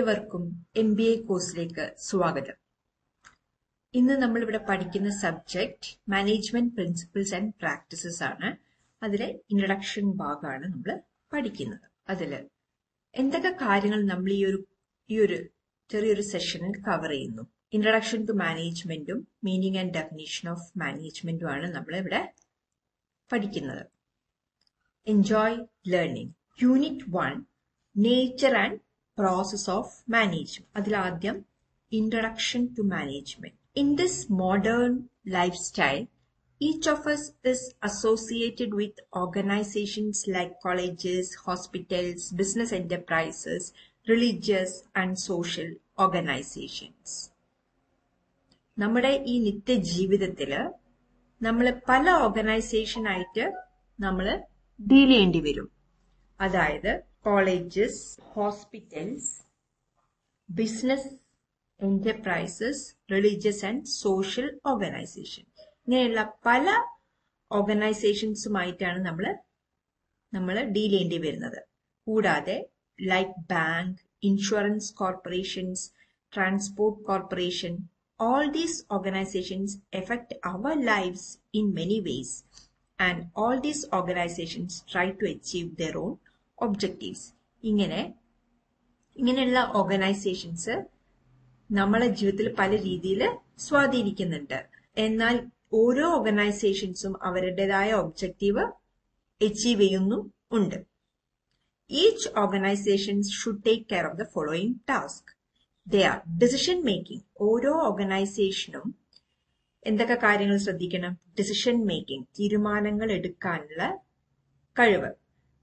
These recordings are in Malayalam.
ഏവർക്കും എം ബി എ കോഴ്സിലേക്ക് സ്വാഗതം. ഇന്ന് നമ്മൾ ഇവിടെ പഠിക്കുന്ന subject management principles and practices ആണ്. അതിലെ ഇൻട്രഡക്ഷൻ ഭാഗമാണ് നമ്മൾ പഠിക്കുന്നത്. അതിൽ എന്തൊക്കെ കാര്യങ്ങൾ നമ്മൾ ഈ ഒരു ഈ ഒരു ചെറിയൊരു സെഷനിൽ കവർ ചെയ്യുന്നു? ഇൻട്രഡക്ഷൻ ടു മാനേജ്മെന്റും മീനിങ് ആൻഡ് ഡെഫിനേഷൻ ഓഫ് മാനേജ്മെന്റും ആണ് നമ്മൾ ഇവിടെ പഠിക്കുന്നത്. Enjoy learning unit one nature and process of management അതിലാദ്യം introduction to management in this modern lifestyle each of us is associated with organizations like colleges, hospitals, business enterprises, religious and social organizations. നമ്മുടെ ഈ നിത്യജീവിതത്തിൽ നമ്മൾ പല ഓർഗനൈസേഷൻ ആയിട്ട് നമ്മൾ ഡീൽ ചെയ്യേണ്ടി വരും അതായത് colleges hospitals business enterprises religious and social organization ഇങ്ങനെയുള്ള പല ഓർഗനൈസേഷൻസുമായിട്ടാണ് നമ്മൾ നമ്മൾ ഡീൽ ചെയ്യേണ്ടി വരുന്നത്. കൂടാതെ like bank insurance corporations transport corporation all these organizations affect our lives in many ways. And all these organizations try to achieve their own objectives. ഇങ്ങനെ ഇങ്ങനെയുള്ള ഓർഗനൈസേഷൻസ് നമ്മളെ ജീവിതത്തിൽ പല രീതിയിൽ സ്വാധീനിക്കുന്നുണ്ട്. എന്നാൽ ഓരോ ഓർഗനൈസേഷൻസും അവരുടേതായ ഒബ്ജക്റ്റീവ് അച്ചീവ് ചെയ്യുന്നു ഉണ്ട്. Each organization should take care of the following task they are decision making ഓരോ ഓർഗനൈസേഷനും എന്തൊക്കെ കാര്യങ്ങൾ ശ്രദ്ധിക്കണം? ഡിസിഷൻ മേക്കിംഗ് തീരുമാനങ്ങൾ എടുക്കാനുള്ള കഴിവ്.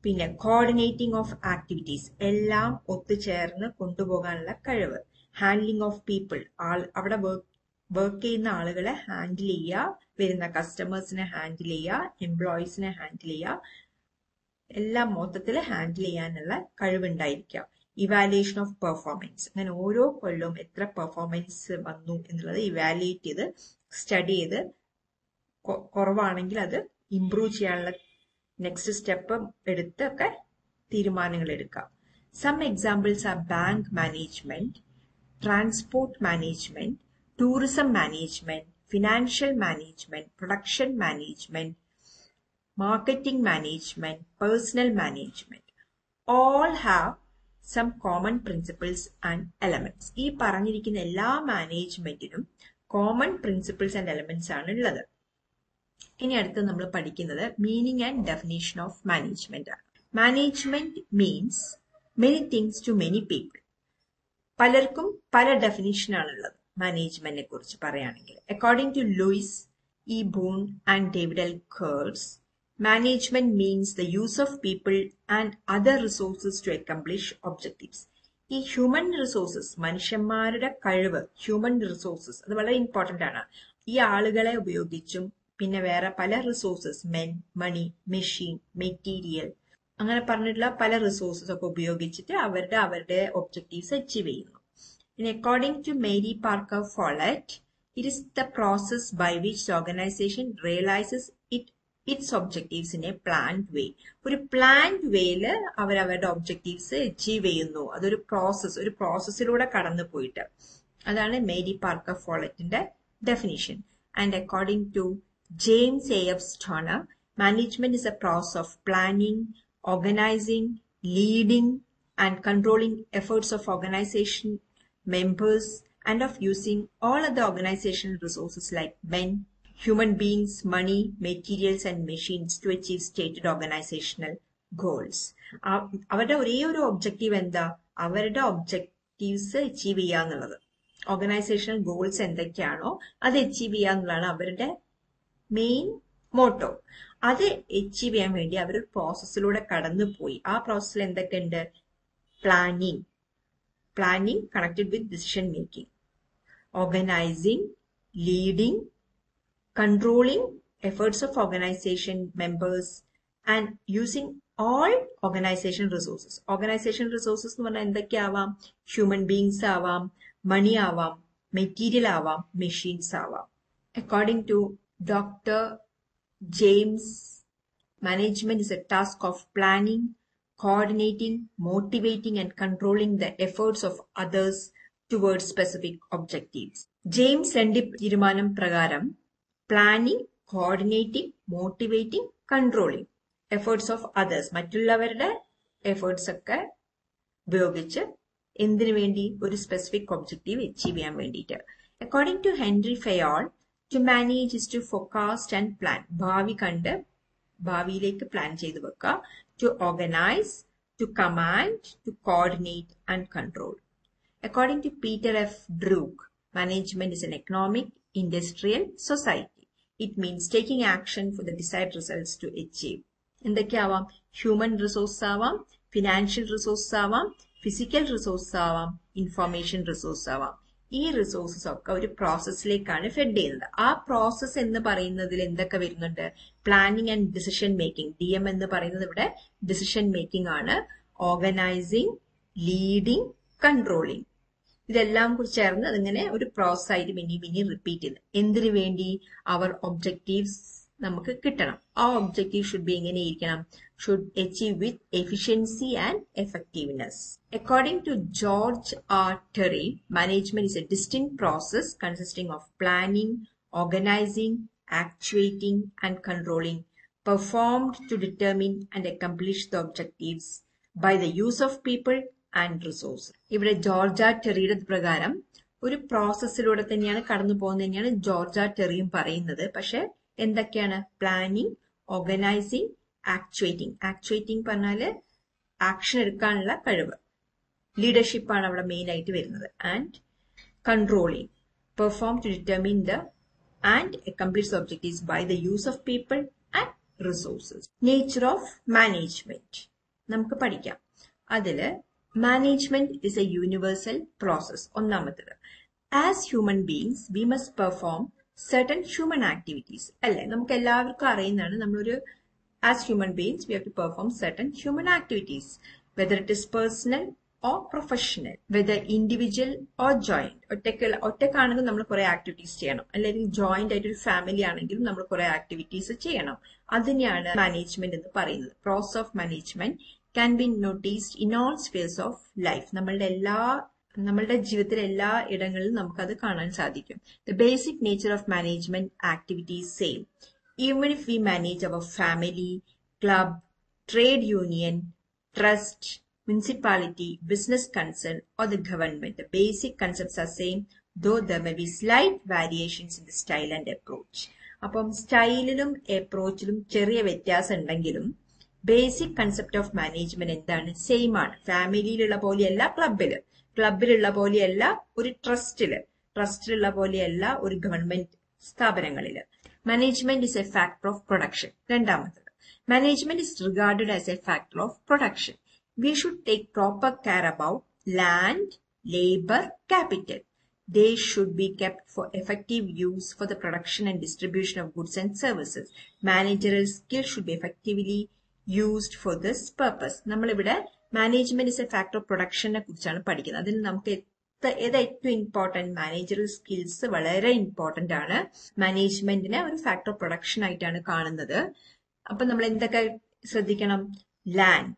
പിന്നെ കോർഡിനേറ്റിംഗ് ഓഫ് ആക്ടിവിറ്റീസ് എല്ലാം ഒത്തുചേർന്ന് കൊണ്ടുപോകാനുള്ള കഴിവ്. ഹാൻഡ്ലിംഗ് ഓഫ് പീപ്പിൾ ആൾ അവിടെ വർക്ക് വർക്ക് ചെയ്യുന്ന ആളുകളെ ഹാൻഡിൽ ചെയ്യുക വരുന്ന കസ്റ്റമേഴ്സിനെ ഹാൻഡിൽ ചെയ്യുക എംപ്ലോയീസിനെ ഹാൻഡിൽ ചെയ്യുക. എല്ലാം മൊത്തത്തിൽ ഹാൻഡിൽ ചെയ്യാനുള്ള കഴിവുണ്ടായിരിക്കുക. ഇവാലുവേഷൻ ഓഫ് പെർഫോമൻസ് അങ്ങനെ ഓരോ കൊല്ലവും എത്ര പെർഫോമൻസ് വന്നു എന്നുള്ളത് ഇവാലുവേറ്റ് ചെയ്ത് സ്റ്റഡി ചെയ്ത് കുറവാണെങ്കിൽ അത് ഇംപ്രൂവ് ചെയ്യാനുള്ള നെക്സ്റ്റ് സ്റ്റെപ്പ് എടുത്തൊക്കെ തീരുമാനങ്ങൾ എടുക്കാം. Some examples are bank management transport management tourism management financial management production management marketing management personnel management all have some common principles and elements ഈ പറഞ്ഞിരിക്കുന്ന എല്ലാ മാനേജ്മെന്റിനും കോമൺ പ്രിൻസിപ്പിൾസ് ആൻഡ് എലമെന്റ്സ് ആണ് ഉള്ളത്. ഇനി അടുത്ത് നമ്മൾ പഠിക്കുന്നത് meaning and definition of management ആണ്. Management means many things to many people പലർക്കും പല ഡെഫിനേഷൻ ആണുള്ളത് മാനേജ്മെന്റിനെ കുറിച്ച് പറയുകയാണെങ്കിൽ according to Louis E Boone and David L management means the use of people and other resources to accomplish objectives. ഈ ഹ്യൂമൻ റിസോഴ്സസ് മനുഷ്യന്മാരുടെ കഴിവ് ഹ്യൂമൻ റിസോഴ്സസ് അത് വളരെ ഇമ്പോർട്ടന്റ് ആണ്. ഈ ആളുകളെ ഉപയോഗിച്ചും പിന്നെ വേറെ പല resources men money machine material അങ്ങനെ പറഞ്ഞിട്ടുള്ള പല റിസോഴ്സസ് ഒക്കെ ഉപയോഗിച്ചിട്ട് അവരുടെ അവരുടെ ഒബ്ജക്റ്റീവ്സ് അച്ചീവ് ചെയ്യുന്നു. ഇനി according to Mary Parker Follett it is the process by which organization realizes it its objectives in a planned way ഒരു പ്ലാൻഡ് വേയിൽ അവരവരുടെ ഒബ്ജക്റ്റീവ്സ് അച്ചീവ് ചെയ്യുന്നു. അതൊരു പ്രോസസ് ഒരു പ്രോസസ്സിലൂടെ കടന്നു പോയിട്ട്. അതാണ് Mary Parker ഫോളറ്റിന്റെ definition and according to James A F Stoner management is a process of planning organizing leading and controlling efforts of organization members and of using all other organizational resources like men, human beings, money, materials and machines to achieve stated organizational goals. അവരുടെ ഒരേ ഒരു ഒബ്ജക്റ്റീവ് എന്താ? അവരുടെ ഒബ്ജക്റ്റീവ്സ് അച്ചീവ് ചെയ്യുക എന്നുള്ളത് ഓർഗനൈസേഷണൽ ഗോൾസ് എന്തൊക്കെയാണോ അത് അച്ചീവ് ചെയ്യുക എന്നുള്ളതാണ് അവരുടെ മെയിൻ മോട്ടോ അത് അച്ചീവ് ചെയ്യാൻ വേണ്ടി അവർ പ്രോസസ്സിലൂടെ കടന്നു പോയി ആ പ്രോസസ്സിൽ എന്തൊക്കെയുണ്ട്? Planning planning connected with decision making organizing leading controlling efforts of organization members and using all organization resources organization resources എന്ന് പറഞ്ഞാൽ എന്തൊക്കെയാവാം? ഹ്യൂമൻ ബീങ്സ് ആവാം മണി ആവാം മെറ്റീരിയൽ ആവാം മെഷീൻസ് ആവാം. According to doctor James management is a task of planning coordinating, motivating, and controlling the efforts of others towards specific objectives. James രണ്ടി തീരുമാനം പ്രകാരം planning coordinating motivating controlling efforts of others മറ്റുള്ളവരുടെ എഫേർട്സ് ഒക്കെ ഉപയോഗിച്ച് എന്തിനു വേണ്ടി? ഒരു സ്പെസിഫിക് ഒബ്ജക്റ്റീവ് അച്ചീവ് ചെയ്യാൻ വേണ്ടിയിട്ട്. According to Henry Fayol to manage is to forecast and plan ഭാവി കണ്ട് ഭാവിയിലേക്ക് പ്ലാൻ ചെയ്ത് വെക്കുക. To organize to command to coordinate and control according to Peter F Drucker management is an economic industrial society it means taking action for the decide results to achieve എന്തൊക്കെയാവാം? Human resource ആവാം ഫിനാൻഷ്യൽ റിസോഴ്സ് ആവാം ഫിസിക്കൽ റിസോഴ്സ് ആവാം ഇൻഫർമേഷൻ റിസോഴ്സ് ആവാം. ഈ റിസോഴ്സസ് ഒക്കെ ഒരു പ്രോസസ്സിലേക്കാണ് ഫെഡ് ചെയ്യുന്നത്. ആ പ്രോസസ്സ് എന്ന് പറയുന്നതിൽ എന്തൊക്കെ വരുന്നുണ്ട്? Planning and decision making D M എന്ന് പറയുന്നത് ഇവിടെ ഡിസിഷൻ മേക്കിംഗ് ആണ്. ഓർഗനൈസിങ് ലീഡിങ് കൺട്രോളിങ് ഇതെല്ലാം കൂടി ചേർന്ന് അതിങ്ങനെ ഒരു പ്രോസസ് ആയിട്ട് മിനി മിനി റിപ്പീറ്റ് ചെയ്യുന്നത് എന്തിനു വേണ്ടി? അവർ ഒബ്ജക്റ്റീവ്സ് നമുക്ക് കിട്ടണം. ആ objective should be എങ്ങനെയിരിക്കണം should achieve with efficiency and effectiveness according to George R Terry management is a distinct process consisting of planning organizing actuating and controlling performed to determine and accomplish the objectives by the use of people and resource ഇവിടെ ജോർജ ടെറിയുടെ പ്രകാരം ഒരു പ്രോസസ്സിലൂടെ തന്നെയാണ് കടന്നു പോകുന്നത് തന്നെയാണ് ജോർജ ടെറിയും പറയുന്നത്. പക്ഷെ എന്തൊക്കെയാണ്? പ്ലാനിങ് ഓർഗനൈസിങ് ആക്ച്വേറ്റിംഗ് ആക്ച്വേറ്റിംഗ് പറഞ്ഞാൽ ആക്ഷൻ എടുക്കാനുള്ള കഴിവ്. ലീഡർഷിപ്പ് ആണ് അവിടെ മെയിൻ ആയിട്ട് വരുന്നത്. And controlling perform to determine the and accomplish objectives by the use of people and resources nature of management നമുക്ക് പഠിക്കാം. അതിൽ management is a universal process ഒന്നാമത്തത്. As human beings we must perform certain human activities അല്ലെ? നമുക്ക് എല്ലാവർക്കും അറിയുന്നതാണ് നമ്മളൊരു as human beings we have to perform certain human activities whether it is personal or professional whether individual or joint ഒറ്റയ്ക്ക് ഒറ്റക്കാണെങ്കിൽ നമ്മൾ കുറെ ആക്ടിവിറ്റീസ് ചെയ്യണം. അല്ലെങ്കിൽ ജോയിന്റ് ആയിട്ട് ഒരു ഫാമിലി ആണെങ്കിലും നമ്മൾ കുറെ ആക്ടിവിറ്റീസ് ചെയ്യണം. അതിനെയാണ് മാനേജ്മെന്റ് എന്ന് പറയുന്നത്. Process of management can be noticed in all space of life നമ്മളുടെ എല്ലാ നമ്മളുടെ ജീവിതത്തിലെ എല്ലാ ഇടങ്ങളിലും നമുക്കത് കാണാൻ സാധിക്കും. The basic nature of management activities same even if we manage our family club trade union trust municipality business concern or the government the basic concepts are same though the may be slight variations in the style and approach അപ്പം സ്റ്റൈലിലും അപ്രോച്ചിലും ചെറിയ വ്യത്യാസം ഉണ്ടെങ്കിലും ബേസിക് കൺസെപ്റ്റ് ഓഫ് മാനേജ്മെന്റ് എന്താണ്? സെയിം ആണ്. ഫാമിലിയിലുള്ള പോലെയല്ല ക്ലബിൽ ക്ലബിലുള്ള പോലെയല്ല ഒരു ട്രസ്റ്റിൽ ട്രസ്റ്റിലുള്ള പോലെയല്ല ഒരു ഗവൺമെന്റ് സ്ഥാപനങ്ങളിൽ management is a factor of production രണ്ടാമത്തത് management is regarded as a factor of production we should take proper care about land labour capital they should be kept for effective use for the production and distribution of goods and services. Managerial skill should be effectively used for this purpose. നമ്മളിവിടെ management is a factor of പ്രൊഡക്ഷനെ കുറിച്ചാണ് പഠിക്കുന്നത്. അതിൽ നമുക്ക് ഏത് ഏറ്റവും ഇമ്പോർട്ടന്റ് മാനേജറൽ സ്കിൽസ് വളരെ ഇമ്പോർട്ടന്റ് ആണ്. മാനേജ്മെന്റിനെ ഒരു ഫാക്ടർ ഓഫ് പ്രൊഡക്ഷൻ ആയിട്ടാണ് കാണുന്നത്. അപ്പൊ നമ്മൾ എന്തൊക്കെ ശ്രദ്ധിക്കണം? ലാൻഡ്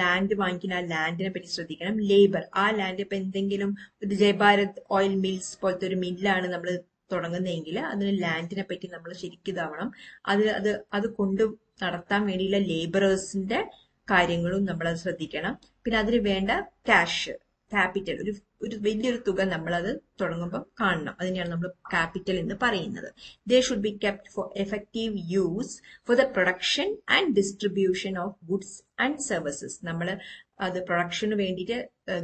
ലാൻഡ് വാങ്ങിക്കുന്ന ആ ലാൻഡിനെ പറ്റി ശ്രദ്ധിക്കണം. ലേബർ ആ ലാൻഡ് ഇപ്പൊ എന്തെങ്കിലും ഒരു ജയഭാരത് ഓയിൽ മിൽസ് പോലത്തെ ഒരു മില്ലാണ് നമ്മൾ തുടങ്ങുന്നതെങ്കിൽ അതിന് ലാൻഡിനെ പറ്റി നമ്മൾ ശരിക്കും ഇതാവണം. അത് അത് അത് കൊണ്ട് നടത്താൻ വേണ്ടിയുള്ള ലേബറേഴ്സിന്റെ കാര്യങ്ങളും നമ്മൾ ശ്രദ്ധിക്കണം. പിന്നെ അതിന് വേണ്ട ക്യാഷ് ക്യാപിറ്റൽ ഒരു ഒരു വലിയൊരു തുക നമ്മൾ അത് തുടങ്ങുമ്പോൾ കാണണം. അതിനെയാണ് നമ്മൾ ക്യാപിറ്റൽ എന്ന് പറയുന്നത്. They should be kept for effective use for the production and distribution of goods and services നമ്മൾ അത് പ്രൊഡക്ഷന് വേണ്ടിയിട്ട്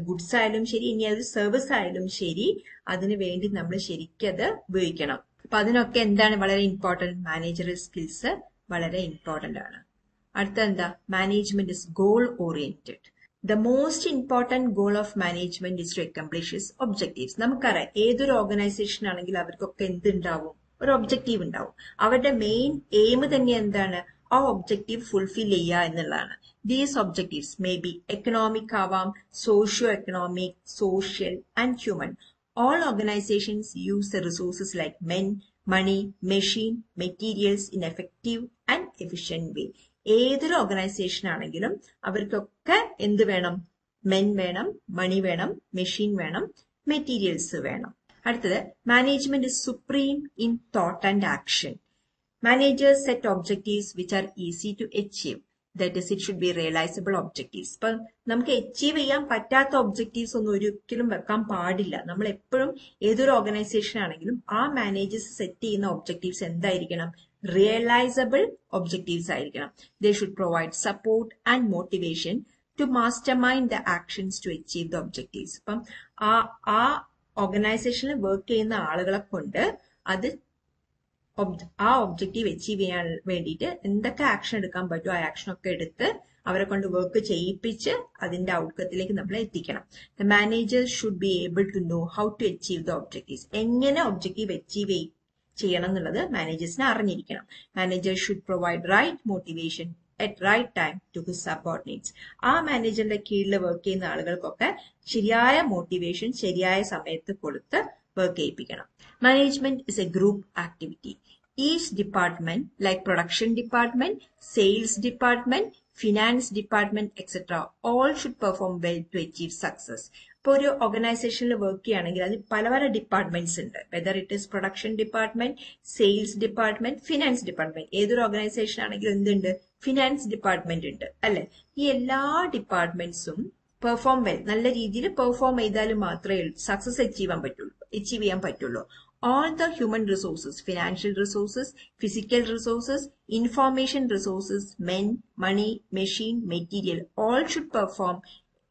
ഗുഡ്സ് ആയാലും ശരി ഇനി അത് സർവീസ് ആയാലും ശരി അതിന് വേണ്ടി നമ്മൾ ശരിക്കത് ഉപയോഗിക്കണം. അപ്പൊ അതിനൊക്കെ എന്താണ് വളരെ ഇമ്പോർട്ടന്റ് മാനേജറൽ സ്കിൽസ് വളരെ ഇമ്പോർട്ടന്റ് ആണ്. അടുത്ത എന്താ management is goal oriented the most important goal of management is to accomplish is objectives നമുക്കറിയാം ഏതൊരു ഓർഗനൈസേഷൻ ആണെങ്കിൽ അവർക്കൊക്കെ എന്തുണ്ടാവും? ഒരു ഒബ്ജക്റ്റീവ് ഉണ്ടാവും. അവരുടെ മെയിൻ എയിം തന്നെ എന്താണ്? ആ ഒബ്ജക്റ്റീവ് ഫുൾഫിൽ ചെയ്യുക എന്നുള്ളതാണ്. These objectives may be economic ആവാം socio economic social and human all organisations use the resources like men money machine materials in effective and efficient way ഏതൊരു ഓർഗനൈസേഷൻ ആണെങ്കിലും അവർക്കൊക്കെ എന്ത് വേണം? മെൻ വേണം മണി വേണം മെഷീൻ വേണം മെറ്റീരിയൽസ് വേണം. അടുത്തത് management supreme in thought and action managers set objectives which are easy to achieve that is it should be realisable objectives ഇപ്പൊ നമുക്ക് അച്ചീവ് ചെയ്യാൻ പറ്റാത്ത ഒബ്ജക്റ്റീവ്സ് ഒന്നും ഒരിക്കലും വെക്കാൻ പാടില്ല. നമ്മൾ എപ്പോഴും ഏതൊരു ഓർഗനൈസേഷൻ ആണെങ്കിലും ആ മാനേജേഴ്സ് സെറ്റ് ചെയ്യുന്ന ഒബ്ജക്റ്റീവ്സ് എന്തായിരിക്കണം? റിയലൈസബിൾ ഒബ്ജക്റ്റീവ്സ് ആയിരിക്കണം. They should provide support and motivation to mastermind the actions to achieve the objectives ഇപ്പം ആ ആ ഓർഗനൈസേഷനിൽ വർക്ക് ചെയ്യുന്ന ആളുകളെ കൊണ്ട് അത് ആ ഒബ്ജക്റ്റീവ് അച്ചീവ് ചെയ്യാൻ വേണ്ടിയിട്ട് എന്തൊക്കെ ആക്ഷൻ എടുക്കാൻ പറ്റുമോ ആ ആക്ഷൻ ഒക്കെ എടുത്ത് അവരെ കൊണ്ട് വർക്ക് ചെയ്യിപ്പിച്ച് അതിന്റെ ഔട്ട്കത്തിലേക്ക് നമ്മൾ എത്തിക്കണം. The manager should be able to know how to achieve the objectives എങ്ങനെ ഒബ്ജക്റ്റീവ് അച്ചീവ് ചെയ്യണം എന്നുള്ളത് മാനേജേഴ്സിന് അറിഞ്ഞിരിക്കണം. Manager should provide right motivation at right time to his subordinates ആ മാനേജറിന്റെ കീഴിൽ വർക്ക് ചെയ്യുന്ന ആളുകൾക്കൊക്കെ ശരിയായ മോട്ടിവേഷൻ ശരിയായ സമയത്ത് കൊടുത്ത് work ചെയ്യിപ്പിക്കണം. Management is a group activity each department like production department sales department finance department etcetera all should perform well to achieve success ഇപ്പോൾ ഒരു ഓർഗനൈസേഷനിൽ വർക്ക് ചെയ്യുകയാണെങ്കിൽ അതിൽ പല പല ഡിപ്പാർട്ട്മെന്റ്സ് ഉണ്ട്. Whether it is production department sales department finance department ഏതൊരു ഓർഗനൈസേഷൻ ആണെങ്കിലും എന്തുണ്ട്? ഫിനാൻസ് ഡിപ്പാർട്ട്മെന്റ് ഉണ്ട്. അല്ലെ? ഈ എല്ലാ ഡിപ്പാർട്ട്മെന്റ്സും പെർഫോം വെൽ നല്ല രീതിയിൽ പെർഫോം ചെയ്താൽ മാത്രമേ സക്സസ് അച്ചീവ് ചെയ്യാൻ പറ്റുള്ളൂ. അച്ചീവ് ചെയ്യാൻ പറ്റുള്ളൂ. All the human resources financial resources physical resources information resources, men, money, machine, material, all should perform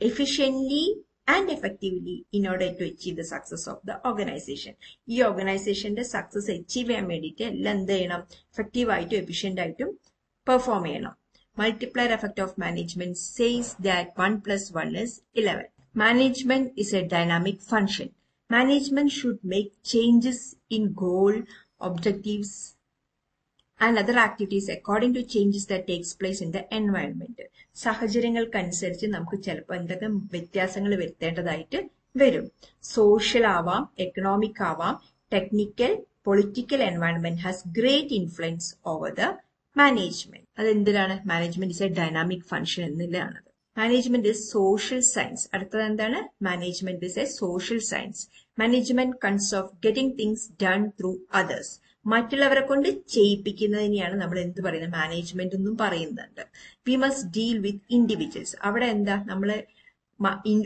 efficiently and effectively in order to achieve the success of the organization. ഈ ഓർഗനൈസേഷന്റെ സക്സസ് അച്ചീവ് ചെയ്യാൻ വേണ്ടിയിട്ട് എല്ലാം എന്ത് ചെയ്യണം എഫക്റ്റീവ് ആയിട്ടും എഫിഷ്യന്റ് ആയിട്ടും പെർഫോം ചെയ്യണം multiplier effect of management says that 1 plus 1 is 11. Management is a dynamic function. Management should make changes in goal, objectives, and other activities according to changes that takes place in the environment. സാഹചര്യങ്ങൾക്കനുസരിച്ച് നമുക്ക് ചിലപ്പോൾ എന്തൊക്കെ വ്യത്യാസങ്ങൾ വരുത്തേണ്ടതായിട്ട് വരും. സോഷ്യൽ ആവാം എക്കണോമിക് ആവാം technical political environment has great influence over the management അതെന്തിനാണ് management is a dynamic function എന്നുള്ളതാണ് മാനേജ്മെന്റ് ഇസ് സോഷ്യൽ സയൻസ് അടുത്തത് എന്താണ്? Management is a social science management consists of getting things done through others മറ്റുള്ളവരെ കൊണ്ട് ചെയ്യിപ്പിക്കുന്നതിനെയാണ് നമ്മൾ എന്ത് പറയുന്നത്? മാനേജ്മെന്റ് എന്നും പറയുന്നുണ്ട്. We must deal with individuals അവിടെ എന്താ? നമ്മൾ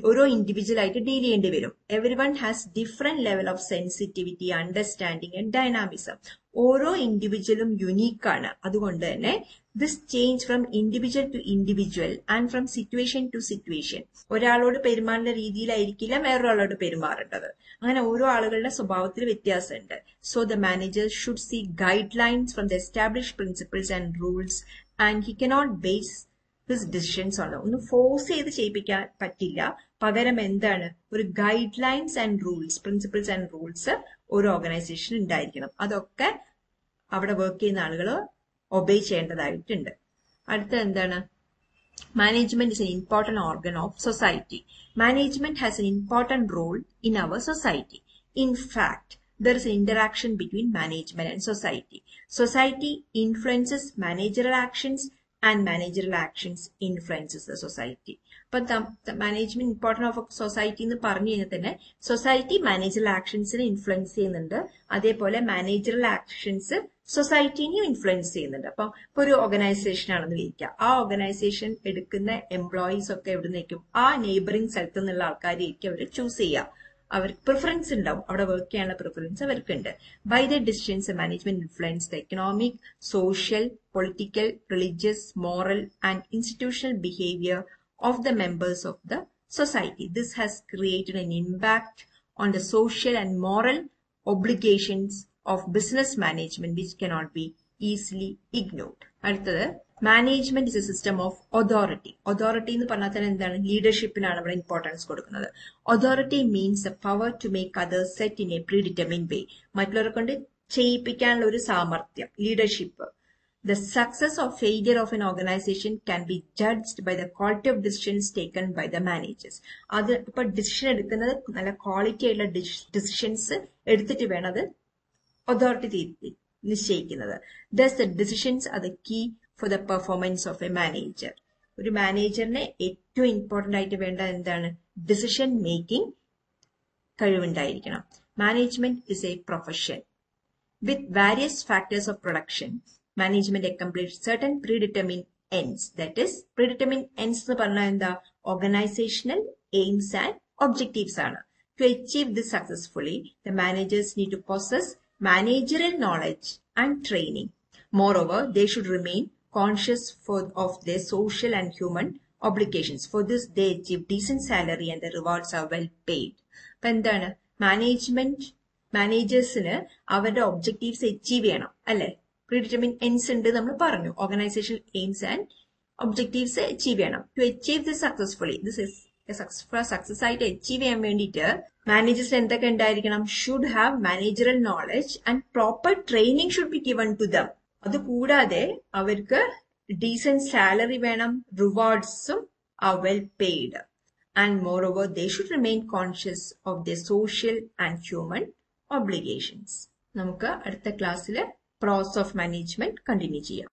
ഓരോ ഇൻഡിവിജ്വൽ ആയിട്ട് ഡീൽ ചെയ്യേണ്ടി വരും. Everyone has different level of sensitivity understanding and dynamism ഓരോ ഇൻഡിവിജ്വലും യുണീക്കാണ് അതുകൊണ്ട് തന്നെ this change from individual to individual and from situation to situation ഒരാളോട് പെരുമാറുന്ന രീതിയിലായിരിക്കില്ല വേറൊരാളോട് പെരുമാറേണ്ടത്. അങ്ങനെ ഓരോ ആളുകളുടെ സ്വഭാവത്തിൽ വ്യത്യാസമുണ്ട്. So the manager should see guidelines from the establish principles and rules and he cannot base his decisions ആണ് ഒന്ന് ഫോഴ്സ് ചെയ്ത് ചെയ്യിപ്പിക്കാൻ പറ്റില്ല. പകരം എന്താണ്? ഒരു guidelines and rules principles and rules ഒരു ഓർഗനൈസേഷൻ ഉണ്ടായിരിക്കണം. അതൊക്കെ അവിടെ വർക്ക് ചെയ്യുന്ന ആളുകൾ ഒബേ ചെയ്യേണ്ടതായിട്ടുണ്ട്. അടുത്ത എന്താണ്? Management is an important organ of society management has an important role in our society in fact is an interaction between management and society. Society influences managerial actions and managerial actions influences the society. അപ്പൊ മാനേജ്മെന്റ് ഇമ്പോർട്ടന്റ് ഓഫ് സൊസൈറ്റി എന്ന് പറഞ്ഞു കഴിഞ്ഞാൽ തന്നെ സൊസൈറ്റി മാനേജറൽ ആക്ഷൻസിനെ ഇൻഫ്ലുവൻസ് ചെയ്യുന്നുണ്ട്. അതേപോലെ മാനേജറൽ ആക്ഷൻസ് സൊസൈറ്റിനെയും ഇൻഫ്ലുവൻസ് ചെയ്യുന്നുണ്ട്. അപ്പൊ ഇപ്പൊ ഒരു ഓർഗനൈസേഷൻ ആണെന്ന് വിചാരിക്കുക ആ ഓർഗനൈസേഷൻ എടുക്കുന്ന എംപ്ലോയീസ് ഒക്കെ എവിടെ നിൽക്കും ആ നെയ്ബറിംഗ് സ്ഥലത്ത് നിന്നുള്ള ആൾക്കാരെയായിരിക്കും അവർ ചൂസ് ചെയ്യുക. അവർക്ക് പ്രിഫറൻസ് ഉണ്ടാവും. അവിടെ വർക്ക് ചെയ്യാനുള്ള പ്രിഫറൻസ് അവർക്കുണ്ട്. By the decisions management influence the economic social political religious moral and institutional behaviour of the members of the society this has created an impact on the social and moral obligations of business management which cannot be easily ignored അടുത്തത് management is a system of authority authority എന്ന് പറഞ്ഞാൽ തന്നെ എന്താണ്? ലീഡർഷിപ്പിനാണ് ഇവിടെ ഇമ്പോർട്ടൻസ് കൊടുക്കുന്നത്. Authority means a power to make others set in a pre determined way മറ്റുള്ളവരെ കൊണ്ട് ചെയ്യിപ്പിക്കാനുള്ള ഒരു സാമർഥ്യം leadership the success of failure of an organisation can be judged by the quality of decisions taken by the managers അത് ഇപ്പൊ ഡിസിഷൻ എടുക്കുന്നത് നല്ല ക്വാളിറ്റി ആയിട്ടുള്ള ഡിസിഷൻസ് എടുത്തിട്ട് വേണം അത് അതോറിറ്റി നിശ്ചയിക്കുന്നത്. ദസ് ഡിസിഷൻസ് അത് key for the performance of a manager ഒരു മാനേജറിന് ഏറ്റവും ഇമ്പോർട്ടന്റ് ആയിട്ട് വേണ്ട എന്താണ്? Decision making കഴിവുണ്ടായിരിക്കണം. Management is a profession with various factors of production management accomplish certain predetermined ends. That is predetermined ends എന്ന് പറഞ്ഞാൽ എന്താ? ഓർഗനൈസേഷണൽ എയിംസ് ആൻഡ് ഒബ്ജക്റ്റീവ്സ് ആണ്. To achieve this successfully the managers need to possess managerial knowledge and training moreover they should remain conscious for, of their social and human obligations. For this they achieve decent salary and the rewards are well paid. അപ്പൊ എന്താണ്? മാനേജ്മെന്റ് മാനേജേഴ്സിന് അവരുടെ ഒബ്ജക്റ്റീവ്സ് അച്ചീവ് ചെയ്യണം അല്ലെ? പ്രീഡിറ്റർമിൻ എൻസ് ഉണ്ട് നമ്മൾ പറഞ്ഞു. Organisation aims and objectives achieve ചെയ്യണം. To achieve this successfully this is success ആയിട്ട് അച്ചീവ് ചെയ്യാൻ വേണ്ടിയിട്ട് മാനേജേഴ്സിന് എന്തൊക്കെ ഉണ്ടായിരിക്കണം? Should have managerial knowledge and proper training should be given to them അത് കൂടാതെ അവർക്ക് ഡീസെന്റ് സാലറി വേണം റിവാർഡ്സും ആ well paid and moreover they should remain conscious of the social and human obligations നമുക്ക് അടുത്ത ക്ലാസ്സിൽ പ്രോസ് ഓഫ് മാനേജ്മെന്റ് കണ്ടിന്യൂ ചെയ്യാം.